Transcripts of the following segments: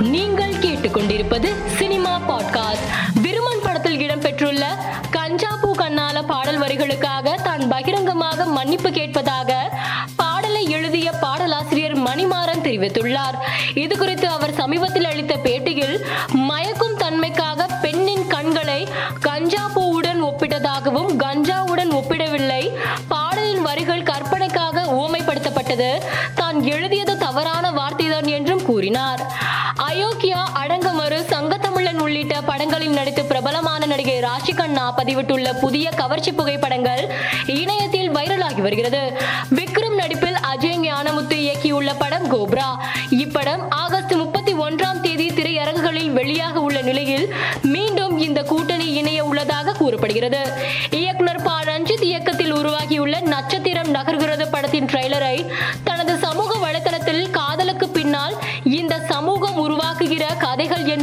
நீங்கள் கேட்டுக்கொண்டிருப்பது cinema podcast. Viruman படத்தில் இடம்பெற்றுள்ள கஞ்சா பூ கண்ணால பாடல் வரிகளுக்காக தான் பகிரங்கமாக மன்னிப்பு கேட்பதாக பாடலை எழுதிய பாடலாசிரியர் மணிமாறன் தெரிவித்துள்ளார். இது குறித்து அவர் சமீபத்தில் அளித்த பேட்டியில் மயக்கும் தன்மைக்காக பெண்ணின் கண்களை கஞ்சா பூவுடன் ஒப்பிட்டதாகவும் கஞ்சாவுடன் ஒப்பிடவில்லை. பாடலின் வரிகள் கற்பனைக்காக ஊமைப்படுத்தப்பட்டது தான் எழுதியது தவறான வார்த்தைதான் என்றும் கூறினார். அயோக்கியா அடங்கமறு சங்கத்தமிழன் உள்ளிட்ட படங்களில் நடித்து பிரபலமான நடிகை ராஷி கண்ணா பதிவிட்டுள்ள புதிய கவர்ச்சி புகைப்படங்கள் இணையத்தில் வைரலாகி வருகிறது. விக்ரம் நடிப்பில் அஜய் ஞானமுத்து இயக்கியுள்ள படம் கோப்ரா. இப்படம் ஆகஸ்ட் முப்பத்தி ஒன்றாம் தேதி திரையரங்குகளில் வெளியாக உள்ள நிலையில் மீண்டும் இந்த கூட்டணி இணைய உள்ளதாக கூறப்படுகிறது. இயக்குனர் ப. ரஞ்சித் இயக்கத்தில் உருவாகியுள்ள நட்சத்திரம் நகர்கிறது படத்தின் ட்ரெய்லரை தனது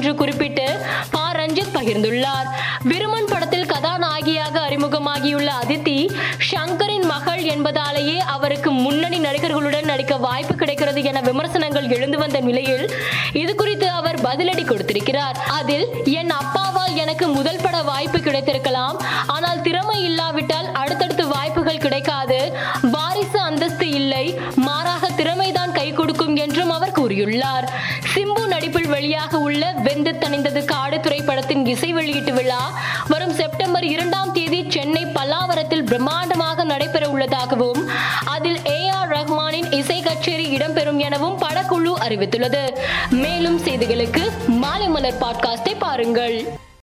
என்று குறிப்பிட்டு ப. ரஞ்சித் பகிர்ந்துள்ளார். விருமன் படத்தில் கதாநாயகியாக அறிமுகமாகியுள்ள அதித்தி ஷங்கரின் மகள் என்பதாலேயே அவருக்கு முன்னணி நடிகர்களுடன் நடிக்க வாய்ப்பு கிடைக்கிறது என விமர்சனங்கள் எழுந்து வந்த நிலையில் இது குறித்து அவர் பதிலடி கொடுத்திருக்கிறார். அதில் என் அப்பாவால் எனக்கு முதல் பட வாய்ப்பு கிடைத்திருக்கலாம். ஆனால் திறமை இல்லாவிட்டால் அடுத்தடுத்து வாய்ப்புகள் கிடைக்காது. கூறியுள்ளார் சிம்பு நடிப்பில் வெளியாக உள்ள வெந்து தணிந்தது காடு திரைப்படத்தின் இசை வெளியீட்டு விழா வரும் செப்டம்பர் இரண்டாம் தேதி சென்னை பல்லாவரத்தில் பிரம்மாண்டமாக நடைபெற உள்ளதாகவும் அதில் ஏ ஆர் ரஹ்மானின் இசை கச்சேரி இடம்பெறும் எனவும் படக்குழு அறிவித்துள்ளது. மேலும் செய்திகளுக்கு மாலை மலர் பாட்காஸ்டை பாருங்கள்.